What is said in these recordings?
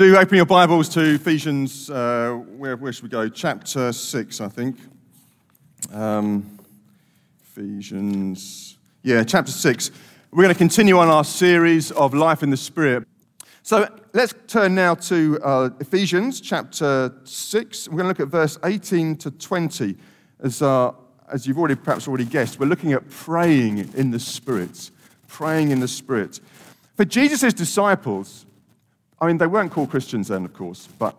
Do open your Bibles to Ephesians, uh, where, where, should we go? Chapter 6, I think. Um, Ephesians, yeah, chapter 6. We're going to continue on our series of Life in the Spirit. So let's turn now to uh, Ephesians chapter 6. We're going to look at verse 18 to 20. As, uh, as you've already perhaps already guessed, we're looking at praying in the Spirit. Praying in the Spirit. For Jesus' disciples, I mean, they weren't called Christians then, of course, but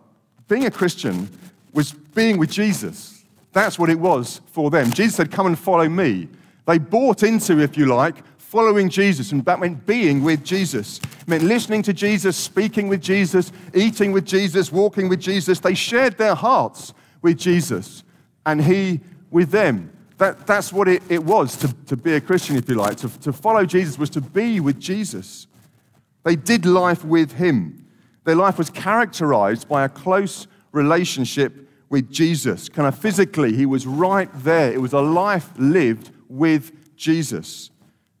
being a Christian was being with Jesus. That's what it was for them. Jesus said, Come and follow me. They bought into, if you like, following Jesus, and that meant being with Jesus. It meant listening to Jesus, speaking with Jesus, eating with Jesus, walking with Jesus. They shared their hearts with Jesus, and He with them. That, that's what it, it was to, to be a Christian, if you like. To, to follow Jesus was to be with Jesus. They did life with Him. Their life was characterized by a close relationship with Jesus. Kind of physically, he was right there. It was a life lived with Jesus,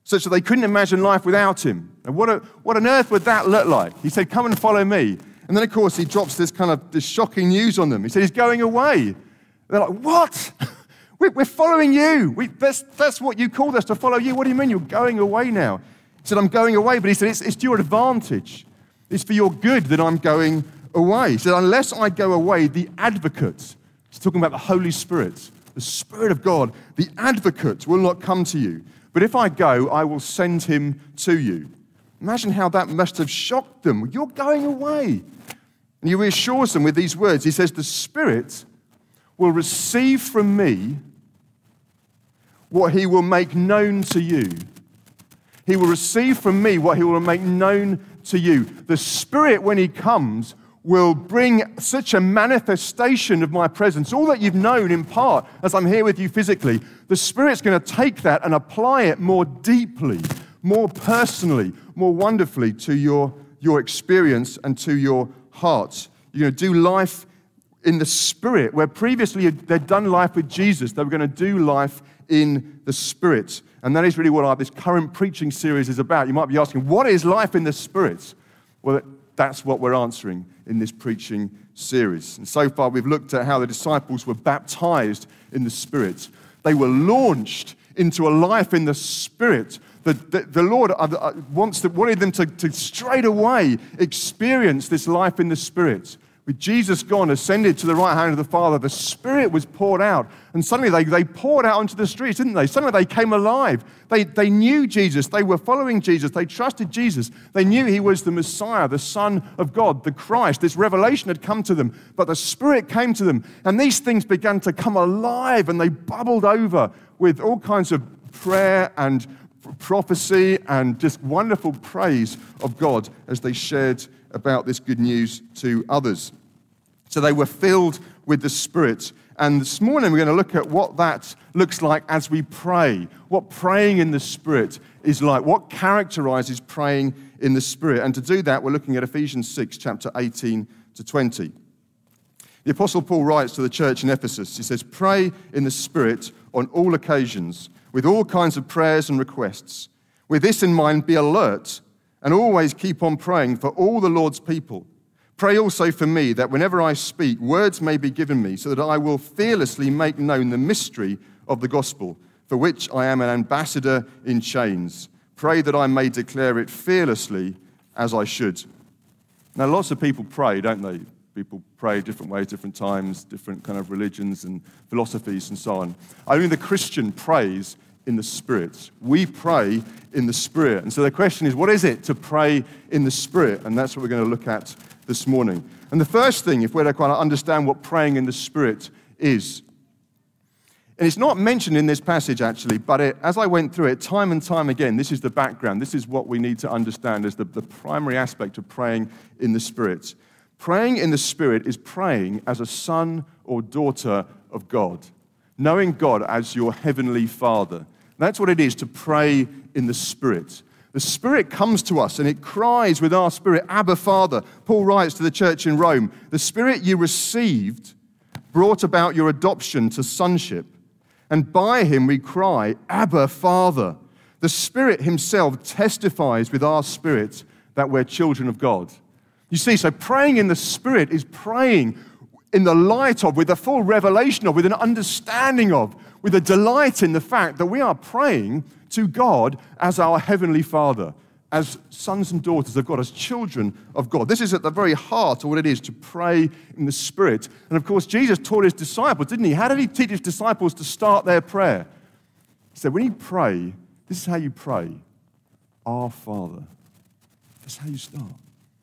such that they couldn't imagine life without him. And what, a, what on earth would that look like? He said, Come and follow me. And then, of course, he drops this kind of this shocking news on them. He said, He's going away. They're like, What? We're following you. We, that's, that's what you called us to follow you. What do you mean you're going away now? He said, I'm going away. But he said, It's, it's to your advantage. It's for your good that I'm going away. He said, Unless I go away, the advocate, he's talking about the Holy Spirit, the Spirit of God, the advocate will not come to you. But if I go, I will send him to you. Imagine how that must have shocked them. You're going away. And he reassures them with these words. He says, The Spirit will receive from me what he will make known to you. He will receive from me what he will make known to you. The Spirit, when He comes, will bring such a manifestation of my presence, all that you've known in part as I'm here with you physically. The Spirit's going to take that and apply it more deeply, more personally, more wonderfully to your, your experience and to your heart. You're going to do life in the Spirit, where previously they'd done life with Jesus, they were going to do life in the Spirit. And that is really what our, this current preaching series is about. You might be asking, what is life in the Spirit? Well, that's what we're answering in this preaching series. And so far, we've looked at how the disciples were baptized in the Spirit. They were launched into a life in the Spirit. The, the, the Lord uh, uh, wants to, wanted them to, to straight away experience this life in the Spirit with Jesus gone, ascended to the right hand of the Father, the Spirit was poured out. And suddenly they, they poured out onto the streets, didn't they? Suddenly they came alive. They, they knew Jesus. They were following Jesus. They trusted Jesus. They knew he was the Messiah, the Son of God, the Christ. This revelation had come to them, but the Spirit came to them. And these things began to come alive and they bubbled over with all kinds of prayer and prophecy and just wonderful praise of God as they shared about this good news to others. So they were filled with the Spirit. And this morning we're going to look at what that looks like as we pray, what praying in the Spirit is like, what characterizes praying in the Spirit. And to do that, we're looking at Ephesians 6, chapter 18 to 20. The Apostle Paul writes to the church in Ephesus, he says, Pray in the Spirit on all occasions, with all kinds of prayers and requests. With this in mind, be alert and always keep on praying for all the Lord's people. Pray also for me that whenever I speak, words may be given me, so that I will fearlessly make known the mystery of the gospel, for which I am an ambassador in chains. Pray that I may declare it fearlessly as I should. Now, lots of people pray, don't they? People pray different ways, different times, different kind of religions and philosophies and so on. Only the Christian prays in the Spirit. We pray in the Spirit. And so the question is, what is it to pray in the Spirit? And that's what we're going to look at this morning. And the first thing, if we're to kind of understand what praying in the Spirit is, and it's not mentioned in this passage actually, but it, as I went through it time and time again, this is the background. This is what we need to understand as the, the primary aspect of praying in the Spirit. Praying in the Spirit is praying as a son or daughter of God, knowing God as your heavenly Father. That's what it is to pray in the Spirit. The Spirit comes to us and it cries with our spirit, Abba, Father. Paul writes to the church in Rome The Spirit you received brought about your adoption to sonship. And by him we cry, Abba, Father. The Spirit himself testifies with our spirit that we're children of God. You see, so praying in the Spirit is praying in the light of, with a full revelation of, with an understanding of, with a delight in the fact that we are praying to God as our Heavenly Father, as sons and daughters of God, as children of God. This is at the very heart of what it is to pray in the Spirit. And of course, Jesus taught his disciples, didn't he? How did he teach his disciples to start their prayer? He said, When you pray, this is how you pray Our Father. That's how you start.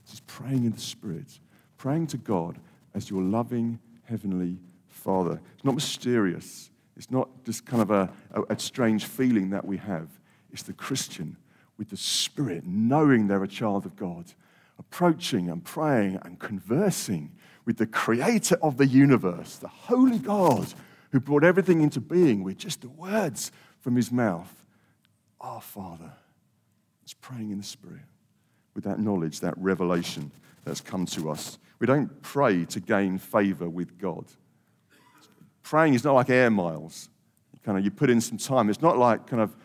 This is praying in the Spirit, praying to God as your loving Heavenly Father. It's not mysterious. It's not just kind of a, a, a, strange feeling that we have. It's the Christian with the Spirit, knowing they're a child of God, approaching and praying and conversing with the Creator of the universe, the Holy God who brought everything into being with just the words from His mouth. Our Father. It's praying in the Spirit with that knowledge, that revelation that's come to us. We don't pray to gain favor with God. Praying is not like air miles. You kind of you put in some time. It's not like kind of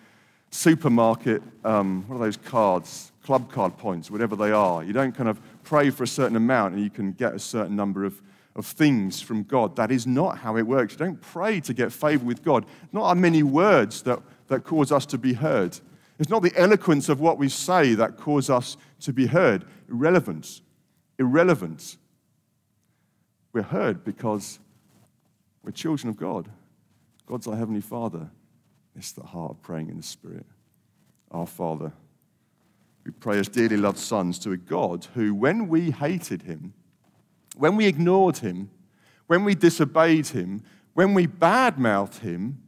supermarket. Um, what are those cards? Club card points, whatever they are. You don't kind of pray for a certain amount and you can get a certain number of, of things from God. That is not how it works. You don't pray to get favor with God. Not our many words that, that cause us to be heard. It's not the eloquence of what we say that cause us to be heard. Irrelevance. Irrelevance. We're heard because we're children of God. God's our Heavenly Father. It's the heart of praying in the Spirit. Our Father. We pray as dearly loved sons to a God who, when we hated Him, when we ignored Him, when we disobeyed Him, when we badmouthed Him,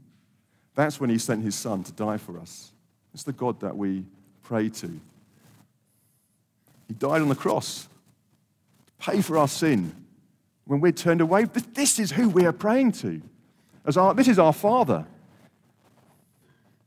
that's when He sent His Son to die for us. It's the God that we pray to. He died on the cross to pay for our sin when we're turned away. This is who we are praying to. As our, this is our Father.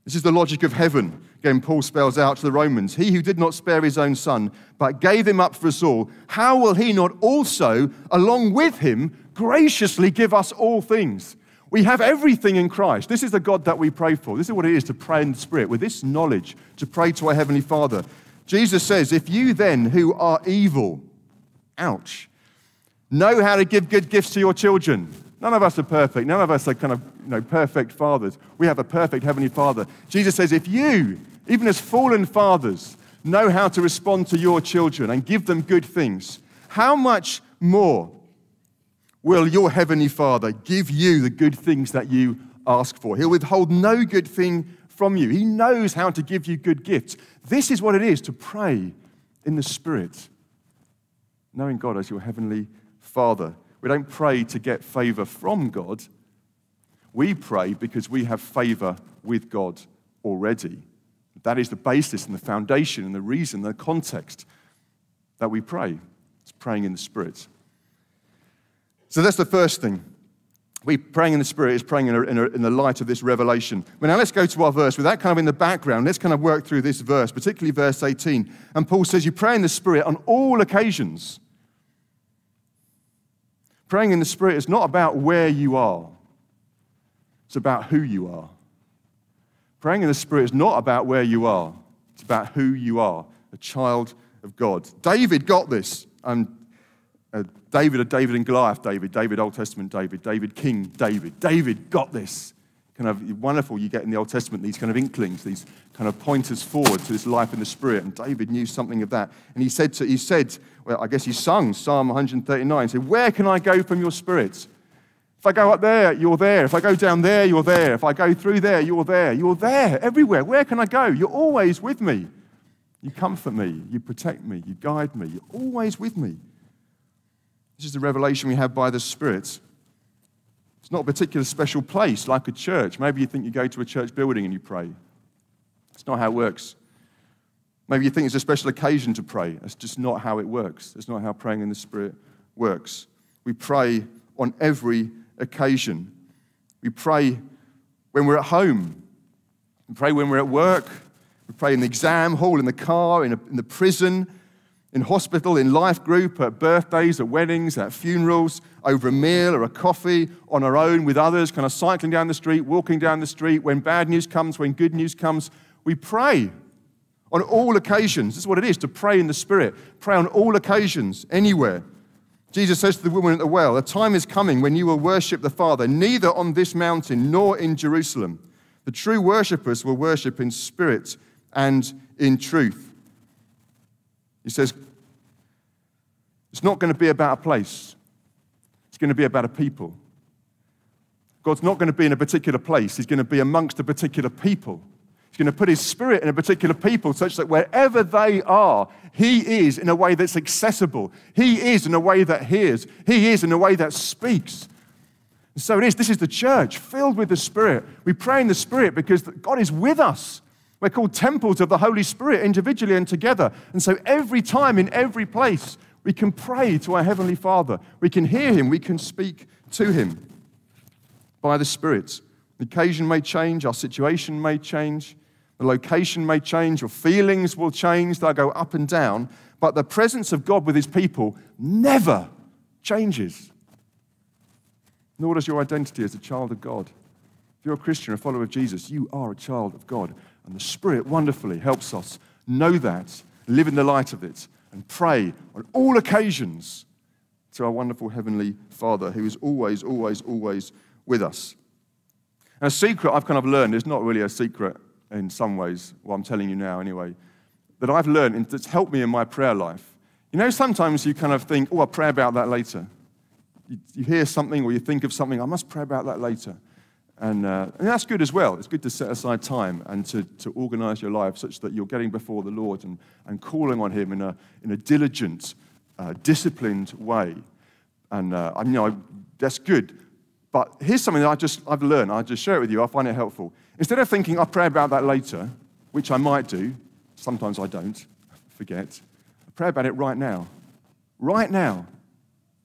This is the logic of heaven. Again, Paul spells out to the Romans He who did not spare his own son, but gave him up for us all, how will he not also, along with him, graciously give us all things? We have everything in Christ. This is the God that we pray for. This is what it is to pray in the Spirit, with this knowledge, to pray to our Heavenly Father. Jesus says, If you then, who are evil, ouch, Know how to give good gifts to your children. None of us are perfect. None of us are kind of you know, perfect fathers. We have a perfect Heavenly Father. Jesus says, if you, even as fallen fathers, know how to respond to your children and give them good things, how much more will your Heavenly Father give you the good things that you ask for? He'll withhold no good thing from you. He knows how to give you good gifts. This is what it is to pray in the Spirit, knowing God as your Heavenly Father. We don't pray to get favor from God. We pray because we have favor with God already. That is the basis and the foundation and the reason, the context that we pray. It's praying in the Spirit. So that's the first thing. We praying in the Spirit is praying in, a, in, a, in, the light of this revelation. But now let's go to our verse. With that kind of in the background, let's kind of work through this verse, particularly verse 18. And Paul says, You pray in the Spirit on all occasions Praying in the Spirit is not about where you are, it's about who you are. Praying in the Spirit is not about where you are, it's about who you are, a child of God. David got this. Um, uh, David, a David and Goliath David, David Old Testament David, David King David. David got this. Kind of wonderful you get in the Old Testament these kind of inklings, these kind of pointers forward to this life in the Spirit. And David knew something of that. And he said, to, he said well, I guess he sung Psalm 139. He said, Where can I go from your spirit? If I go up there, you're there. If I go down there, you're there. If I go through there, you're there. You're there everywhere. Where can I go? You're always with me. You comfort me. You protect me. You guide me. You're always with me. This is the revelation we have by the Spirit. It's not a particular special place like a church. Maybe you think you go to a church building and you pray. It's not how it works. Maybe you think it's a special occasion to pray. That's just not how it works. That's not how praying in the Spirit works. We pray on every occasion. We pray when we're at home. We pray when we're at work. We pray in the exam hall, in the car, in, a, in the prison, in hospital, in life group, at birthdays, at weddings, at funerals, over a meal or a coffee, on our own with others, kind of cycling down the street, walking down the street. When bad news comes, when good news comes, we pray On all occasions. This is what it is to pray in the Spirit. Pray on all occasions, anywhere. Jesus says to the woman at the well, A time is coming when you will worship the Father, neither on this mountain nor in Jerusalem. The true worshippers will worship in spirit and in truth. He says, It's not going to be about a place, it's going to be about a people. God's not going to be in a particular place, He's going to be amongst a particular people. He's going to put His Spirit in a particular people such that wherever they are, He is in a way that's accessible. He is in a way that hears. He is in a way that speaks. And so it is. This is the church filled with the Spirit. We pray in the Spirit because God is with us. We're called temples of the Holy Spirit individually and together. And so every time, in every place, we can pray to our Heavenly Father. We can hear Him. We can speak to Him by the Spirit. The occasion may change, our situation may change, the location may change, your feelings will change, they'll go up and down, but the presence of God with His people never changes. Nor does your identity as a child of God. If you're a Christian, a follower of Jesus, you are a child of God. And the Spirit wonderfully helps us know that, live in the light of it, and pray on all occasions to our wonderful Heavenly Father who is always, always, always with us. And a secret I've kind of learned is not really a secret in some ways, what I'm telling you now anyway, that I've learned and that's helped me in my prayer life. You know, sometimes you kind of think, oh, I'll pray about that later. You, you hear something or you think of something, I must pray about that later. And, uh, and, that's good as well. It's good to set aside time and to, to organize your life such that you're getting before the Lord and, and calling on Him in a, in a diligent, uh, disciplined way. And uh, I, you know, that's good. But here's something that I just, I've learned. I'll just share it with you. I find it helpful. Instead of thinking, I'll pray about that later, which I might do, sometimes I don't, forget, I pray about it right now. Right now.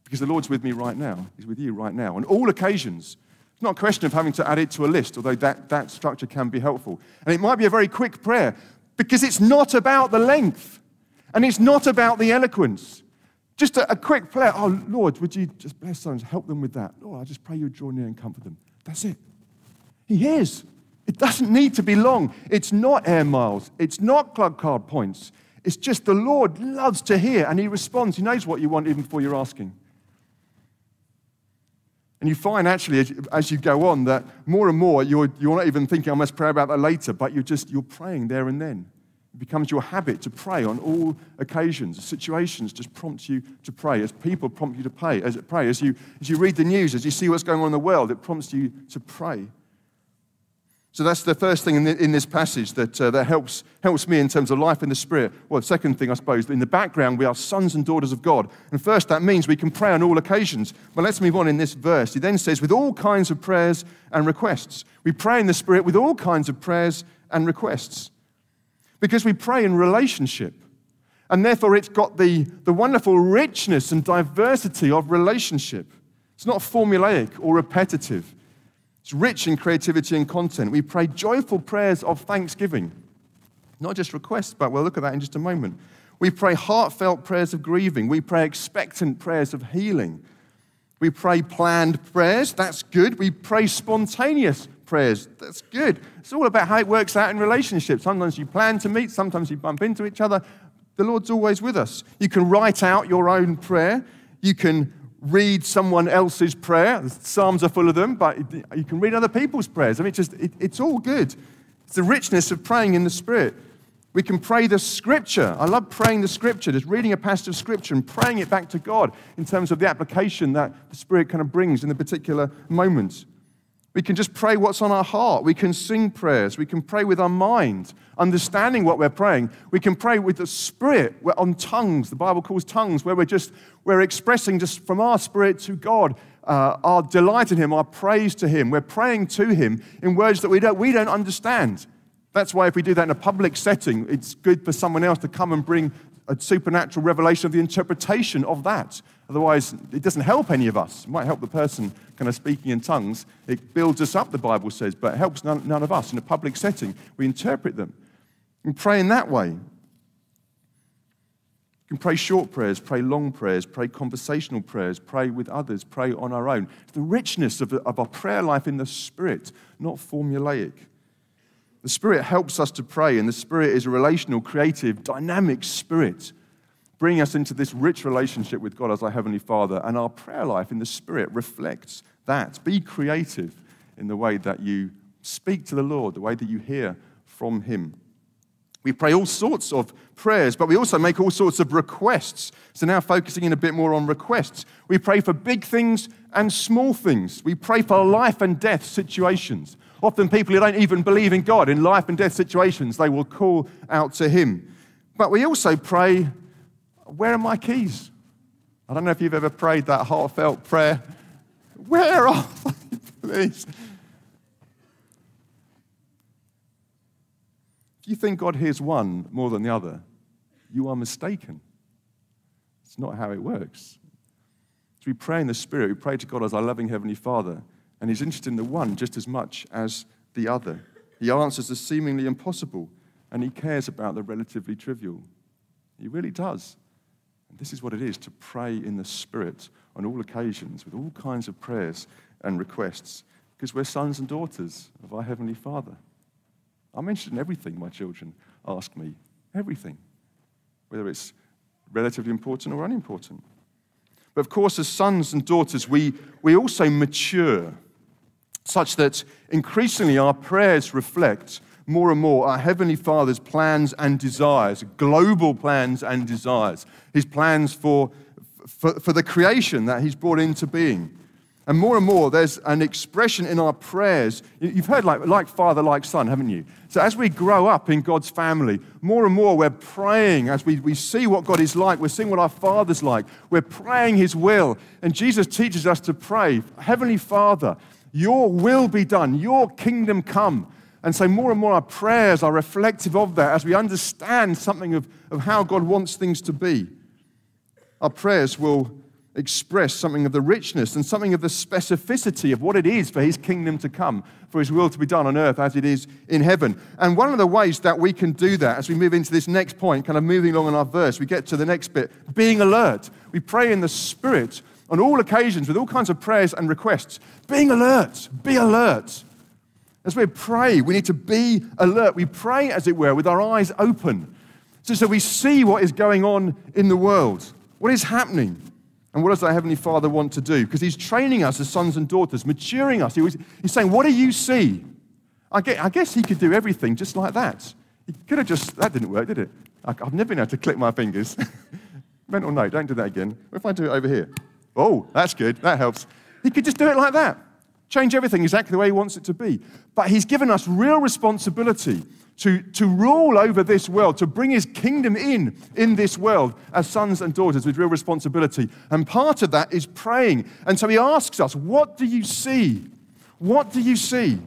Because the Lord's with me right now. He's with you right now. On all occasions, it's not a question of having to add it to a list, although that, that structure can be helpful. And it might be a very quick prayer because it's not about the length and it's not about the eloquence. Just a, a quick prayer. Oh, Lord, would you just bless those, help them with that? Lord, I just pray you draw near and comfort them. That's it. He hears. It doesn't need to be long. It's not air miles. It's not club card points. It's just the Lord loves to hear and He responds. He knows what you want even before you're asking. And you find actually as, you go on that more and more you're, you're not even thinking, I must pray about that later, but you're just you're praying there and then. It becomes your habit to pray on all occasions. Situations just prompt you to pray. As people prompt you to pray, as pray, as you as you read the news, as you see what's going on in the world, it prompts you to pray. So that's the first thing in, the, in this passage that, uh, that helps, helps me in terms of life in the Spirit. Well, the second thing, I suppose, in the background, we are sons and daughters of God. And first, that means we can pray on all occasions. But let's move on in this verse. He then says, with all kinds of prayers and requests. We pray in the Spirit with all kinds of prayers and requests. Because we pray in relationship. And therefore, it's got the, the wonderful richness and diversity of relationship. It's not formulaic or repetitive. It's rich in creativity and content. We pray joyful prayers of thanksgiving, not just requests, but we'll look at that in just a moment. We pray heartfelt prayers of grieving. We pray expectant prayers of healing. We pray planned prayers. That's good. We pray spontaneous prayers. That's good. It's all about how it works out in relationships. Sometimes you plan to meet, sometimes you bump into each other. The Lord's always with us. You can write out your own prayer. You can read someone else's prayer. The Psalms are full of them, but you can read other people's prayers. I mean, just, it, it's all good. It's the richness of praying in the Spirit. We can pray the Scripture. I love praying the Scripture, just reading a passage of Scripture and praying it back to God in terms of the application that the Spirit kind of brings in the particular moment. We can just pray what's on our heart. We can sing prayers. We can pray with our mind, understanding what we're praying. We can pray with the spirit. We're on tongues. The Bible calls tongues, where we're just we're expressing just from our spirit to God uh, our delight in Him, our praise to Him. We're praying to Him in words that we don't we don't understand. That's why if we do that in a public setting, it's good for someone else to come and bring a supernatural revelation of the interpretation of that. Otherwise, it doesn't help any of us. It might help the person kind of speaking in tongues. It builds us up, the Bible says, but it helps none, none of us. In a public setting, we interpret them. And pray in that way. You can pray short prayers, pray long prayers, pray conversational prayers, pray with others, pray on our own. It's the richness of, of our prayer life in the Spirit, not formulaic. The Spirit helps us to pray, and the Spirit is a relational, creative, dynamic spirit, bringing us into this rich relationship with God as our Heavenly Father. And our prayer life in the Spirit reflects that. Be creative in the way that you speak to the Lord, the way that you hear from Him. We pray all sorts of prayers, but we also make all sorts of requests. So now focusing in a bit more on requests. We pray for big things and small things. We pray for life and death situations. Often people who don't even believe in God, in life and death situations, they will call out to Him. But we also pray, Where are my keys? I don't know if you've ever prayed that heartfelt prayer. Where are they, please? If you think God hears one more than the other, you are mistaken. It's not how it works. As we pray in the Spirit, we pray to God as our loving Heavenly Father, and He's interested in the one just as much as the other. He answers the seemingly impossible, and He cares about the relatively trivial. He really does. This is what it is to pray in the Spirit on all occasions with all kinds of prayers and requests, because we're sons and daughters of our Heavenly Father. I'm interested in everything my children ask me, everything, whether it's relatively important or unimportant. But of course, as sons and daughters, we, we also mature such that increasingly our prayers reflect more and more our Heavenly Father's plans and desires, global plans and desires, His plans for, for, for the creation that He's brought into being. And more and more, there's an expression in our prayers. You've heard like, like father, like son, haven't you? So as we grow up in God's family, more and more we're praying as we, we see what God is like. We're seeing what our Father's like. We're praying His will. And Jesus teaches us to pray, Heavenly Father, your will be done, your kingdom come. And so more and more our prayers are reflective of that as we understand something of, of how God wants things to be. Our prayers will express something of the richness and something of the specificity of what it is for his kingdom to come, for his will to be done on earth as it is in heaven. And one of the ways that we can do that as we move into this next point, kind of moving along in our verse, we get to the next bit being alert. We pray in the Spirit on all occasions with all kinds of prayers and requests. Being alert, be alert. As we pray, we need to be alert. We pray, as it were, with our eyes open, so, so we see what is going on in the world, what is happening. And what does our Heavenly Father want to do? Because He's training us as sons and daughters, maturing us. He was, he's saying, What do you see? I guess, I guess He could do everything just like that. He could have just, that didn't work, did it? I've never been able to click my fingers. Mental note, don't do that again. What if I do it over here? Oh, that's good, that helps. He could just do it like that, change everything exactly the way He wants it to be. But He's given us real responsibility to, to rule over this world, to bring his kingdom in in this world as sons and daughters with real responsibility. And part of that is praying. And so he asks us, What do you see? What do you see?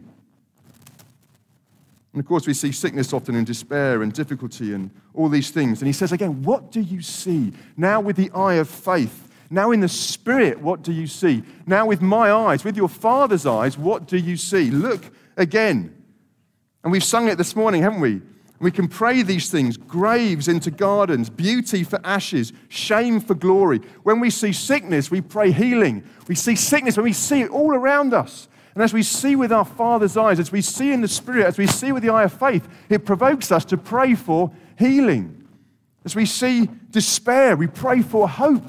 And of course, we see sickness often and despair and difficulty and all these things. And he says again, What do you see? Now, with the eye of faith. Now, in the spirit, what do you see? Now, with my eyes, with your father's eyes, what do you see? Look again. And we've sung it this morning, haven't we? We can pray these things graves into gardens, beauty for ashes, shame for glory. When we see sickness, we pray healing. We see sickness when we see it all around us. And as we see with our Father's eyes, as we see in the Spirit, as we see with the eye of faith, it provokes us to pray for healing. As we see despair, we pray for hope.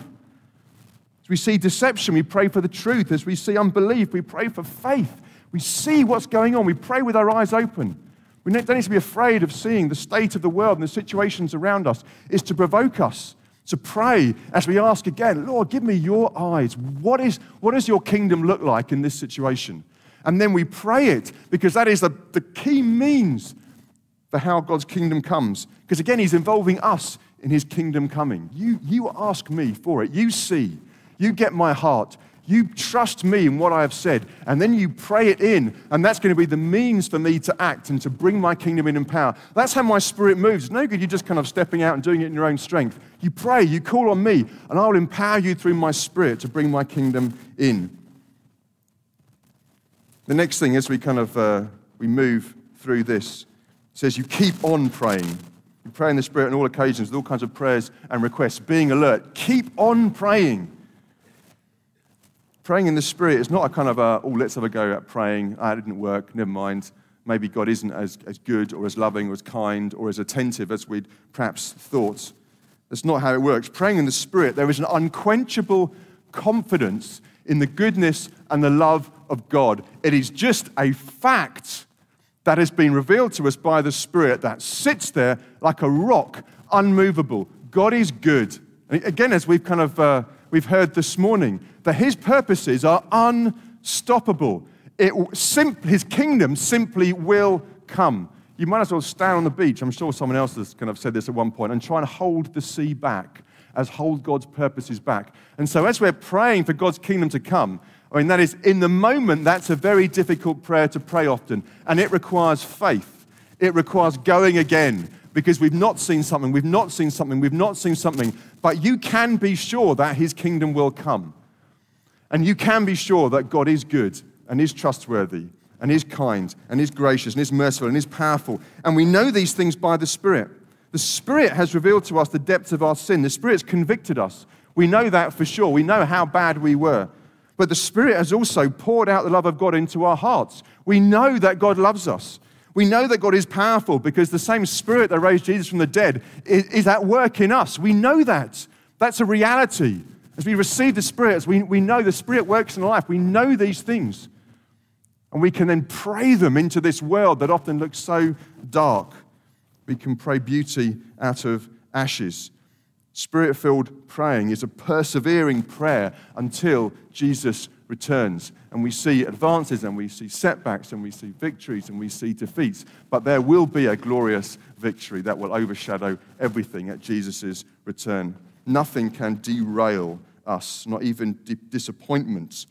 We see deception, we pray for the truth. As we see unbelief, we pray for faith. We see what's going on. We pray with our eyes open. We don't need to be afraid of seeing the state of the world and the situations around us. It's to provoke us to pray as we ask again, Lord, give me your eyes. What, is, what does your kingdom look like in this situation? And then we pray it because that is the, the key means for how God's kingdom comes. Because again, He's involving us in His kingdom coming. You, you ask me for it. You see. You get my heart. You trust me in what I have said, and then you pray it in, and that's going to be the means for me to act and to bring my kingdom in in power. That's how my spirit moves. It's no good you just kind of stepping out and doing it in your own strength. You pray, you call on me, and I will empower you through my spirit to bring my kingdom in. The next thing, as we kind of uh, we move through this, says you keep on praying. You pray in the spirit on all occasions with all kinds of prayers and requests, being alert. Keep on praying. Praying in the Spirit is not a kind of a, oh, let's have a go at praying. Ah, it didn't work, never mind. maybe God isn't as, as good or as loving or as kind or as attentive as we'd perhaps thought. That's not how it works. Praying in the Spirit, there is an unquenchable confidence in the goodness and the love of God. It is just a fact that has been revealed to us by the Spirit that sits there like a rock, unmovable. God is good. Again, as we've kind of uh, we've heard this morning, His purposes are unstoppable. It, his kingdom simply will come. You might as well stand on the beach. I'm sure someone else has kind of said this at one point, and try and hold the sea back, as hold God's purposes back. And so, as we're praying for God's kingdom to come, I mean, that is, in the moment, that's a very difficult prayer to pray often. And it requires faith. It requires going again because we've not seen something, we've not seen something, we've not seen something. But you can be sure that his kingdom will come. And you can be sure that God is good and is trustworthy and is kind and is gracious and is merciful and is powerful. And we know these things by the Spirit. The Spirit has revealed to us the depth of our sin. The Spirit's convicted us. We know that for sure. We know how bad we were. But the Spirit has also poured out the love of God into our hearts. We know that God loves us. We know that God is powerful because the same Spirit that raised Jesus from the dead is, at work in us. We know that. That's a reality. As we receive the Spirit, as we, we know the Spirit works in life, we know these things. And we can then pray them into this world that often looks so dark. We can pray beauty out of ashes. Spirit filled praying is a persevering prayer until Jesus returns. And we see advances and we see setbacks and we see victories and we see defeats. But there will be a glorious victory that will overshadow everything at Jesus' return. Nothing can derail us, not even disappointments,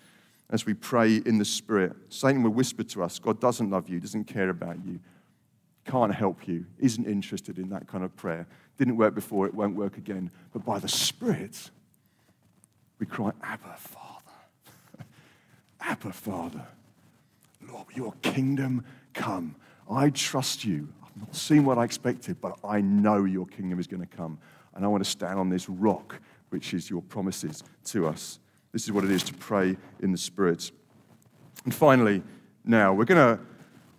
as we pray in the Spirit. Satan will whisper to us God doesn't love you, doesn't care about you, can't help you, isn't interested in that kind of prayer. Didn't work before, it won't work again. But by the Spirit, we cry, Abba, Father. Abba, Father. Lord, your kingdom come. I trust you. I've not seen what I expected, but I know your kingdom is going to come. And I want to stand on this rock, which is your promises to us. This is what it is to pray in the Spirit. And finally, now, we're going to,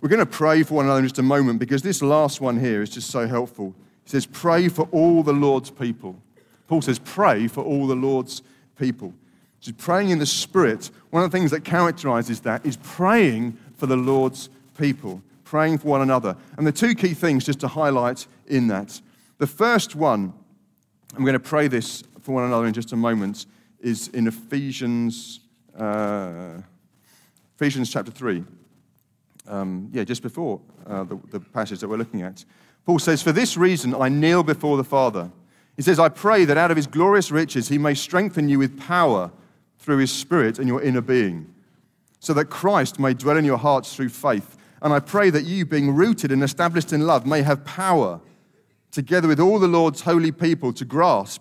we're going to pray for one another in just a moment because this last one here is just so helpful. He says, Pray for all the Lord's people. Paul says, Pray for all the Lord's people. So praying in the Spirit, one of the things that characterizes that is praying for the Lord's people, praying for one another. And the two key things just to highlight in that. The first one, I'm going to pray this for one another in just a moment, is in Ephesians, uh, Ephesians chapter 3. Um, yeah, just before uh, the, the passage that we're looking at. Paul says, For this reason I kneel before the Father. He says, I pray that out of his glorious riches he may strengthen you with power through his Spirit and your inner being, so that Christ may dwell in your hearts through faith. And I pray that you, being rooted and established in love, may have power, together with all the Lord's holy people, to grasp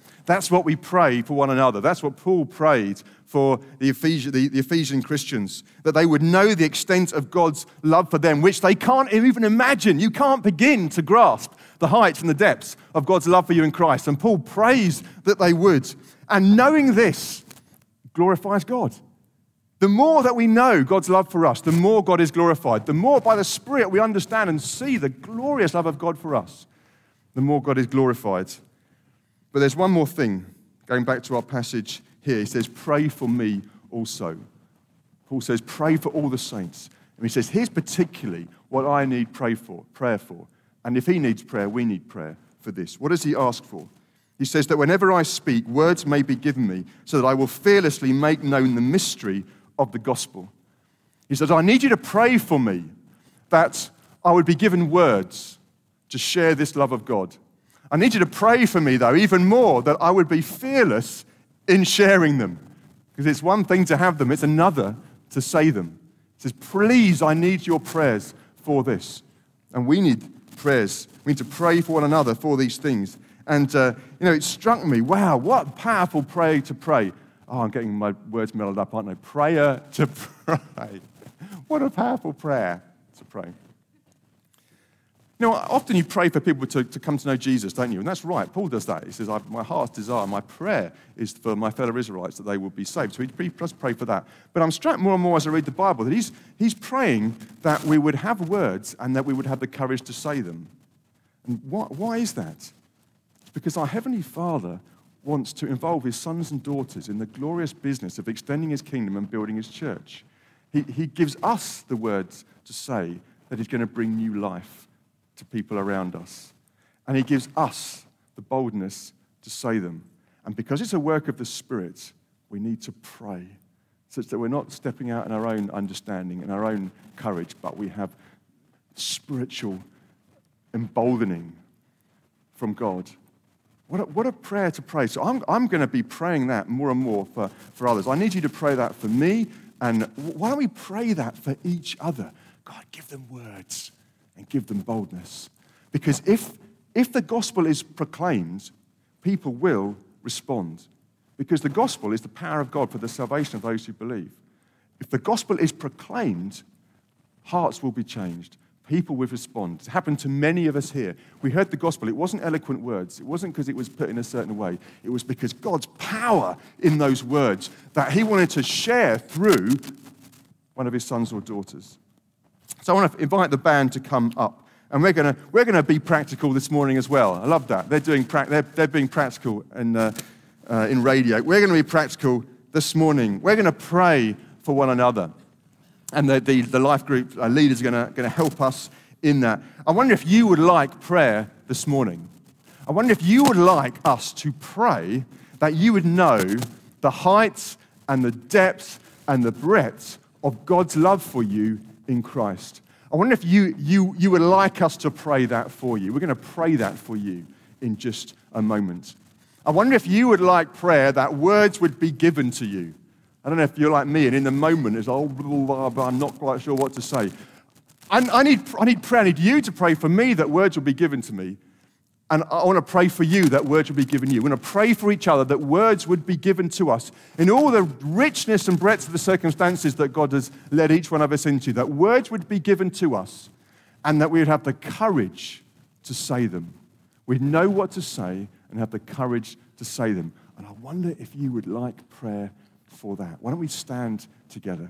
That's what we pray for one another. That's what Paul prayed for the Ephesian, the, the Ephesian Christians, that they would know the extent of God's love for them, which they can't even imagine. You can't begin to grasp the heights and the depths of God's love for you in Christ. And Paul prays that they would. And knowing this glorifies God. The more that we know God's love for us, the more God is glorified. The more by the Spirit we understand and see the glorious love of God for us, the more God is glorified. But there's one more thing, going back to our passage here. He says, Pray for me also. Paul says, Pray for all the saints. And he says, Here's particularly what I need pray for, prayer for. And if he needs prayer, we need prayer for this. What does he ask for? He says that whenever I speak, words may be given me so that I will fearlessly make known the mystery of the gospel. He says, I need you to pray for me that I would be given words to share this love of God. I need you to pray for me, though, even more, that I would be fearless in sharing them. Because it's one thing to have them, it's another to say them. He says, Please, I need your prayers for this. And we need prayers. We need to pray for one another for these things. And, uh, you know, it struck me wow, what powerful prayer to pray. Oh, I'm getting my words muddled up, aren't I? Prayer to pray. what a powerful prayer to pray. You know, often you pray for people to, to come to know Jesus, don't you? And that's right. Paul does that. He says, My heart's desire, my prayer is for my fellow Israelites that they will be saved. So he does pray for that. But I'm struck more and more as I read the Bible that he's, he's praying that we would have words and that we would have the courage to say them. And why, why is that? Because our Heavenly Father wants to involve his sons and daughters in the glorious business of extending his kingdom and building his church. He, he gives us the words to say that he's going to bring new life to people around us. And He gives us the boldness to say them. And because it's a work of the Spirit, we need to pray such that we're not stepping out in our own understanding and our own courage, but we have spiritual emboldening from God. What a, what a prayer to pray. So I'm, I'm going to be praying that more and more for, for others. I need you to pray that for me. And why don't we pray that for each other? God, give them words and give them boldness. Because if, if the gospel is proclaimed, people will respond. Because the gospel is the power of God for the salvation of those who believe. If the gospel is proclaimed, hearts will be changed. People will respond. It happened to many of us here. We heard the gospel. It wasn't eloquent words. It wasn't because it was put in a certain way. It was because God's power in those words that He wanted to share through one of His sons or daughters. So I want to invite the band to come up. And we're going to, we're to be practical this morning as well. I love that. They're, doing pra- they're, they're being practical in, uh, uh, in radio. We're going to be practical this morning. We're going to pray for one another. And the, the, the life group uh, leaders are going to help us in that. I wonder if you would like prayer this morning. I wonder if you would like us to pray that you would know the heights and the depths and the breadth of God's love for you in Christ. I wonder if you, you, you would like us to pray that for you. We're going to pray that for you in just a moment. I wonder if you would like prayer that words would be given to you. I don't know if you're like me, and in the moment, it's, oh, blah, blah, blah, I'm not quite sure what to say. I, I, need, I need prayer. I need you to pray for me that words will be given to me and I want to pray for you that words would be given you. We're going to pray for each other that words would be given to us in all the richness and breadth of the circumstances that God has led each one of us into, that words would be given to us and that we would have the courage to say them. We'd know what to say and have the courage to say them. And I wonder if you would like prayer for that. Why don't we stand together?